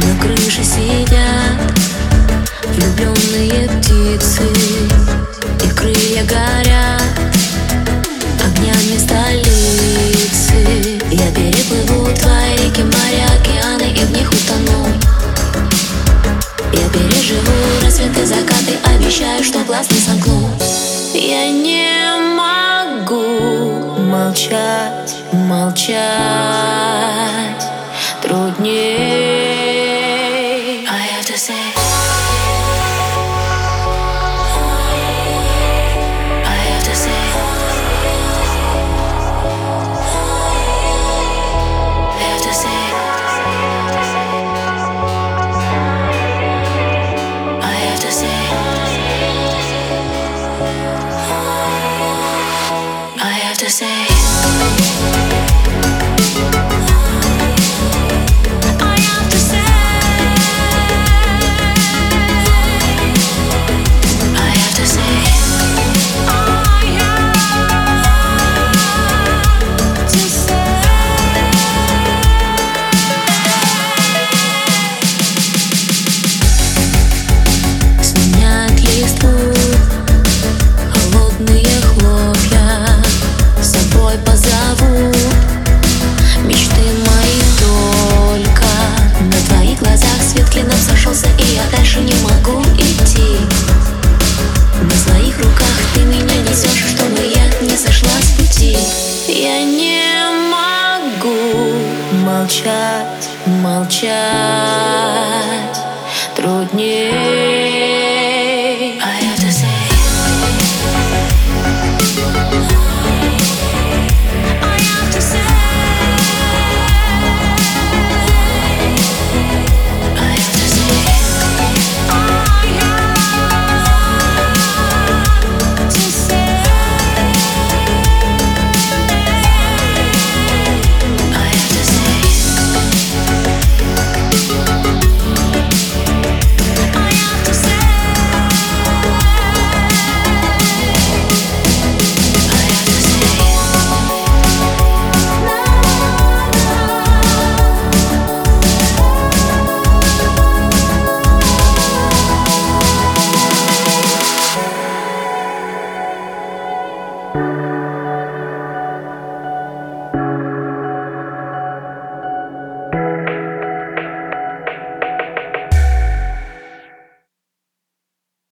На крыше сидят влюбленные птицы И крылья горят огнями столицы. Я переплыву твои реки, моря, океаны И в них утону. Я переживу рассветы, закаты Обещаю, что глаз не сомкну. Я не могу молчать, молчать. Труднее позову. Мечты мои только На твоих глазах. Свет клином И я дальше не могу идти. На своих руках ты меня несешь Чтобы я не сошла с пути. Я не могу молчать, молчать. Труднее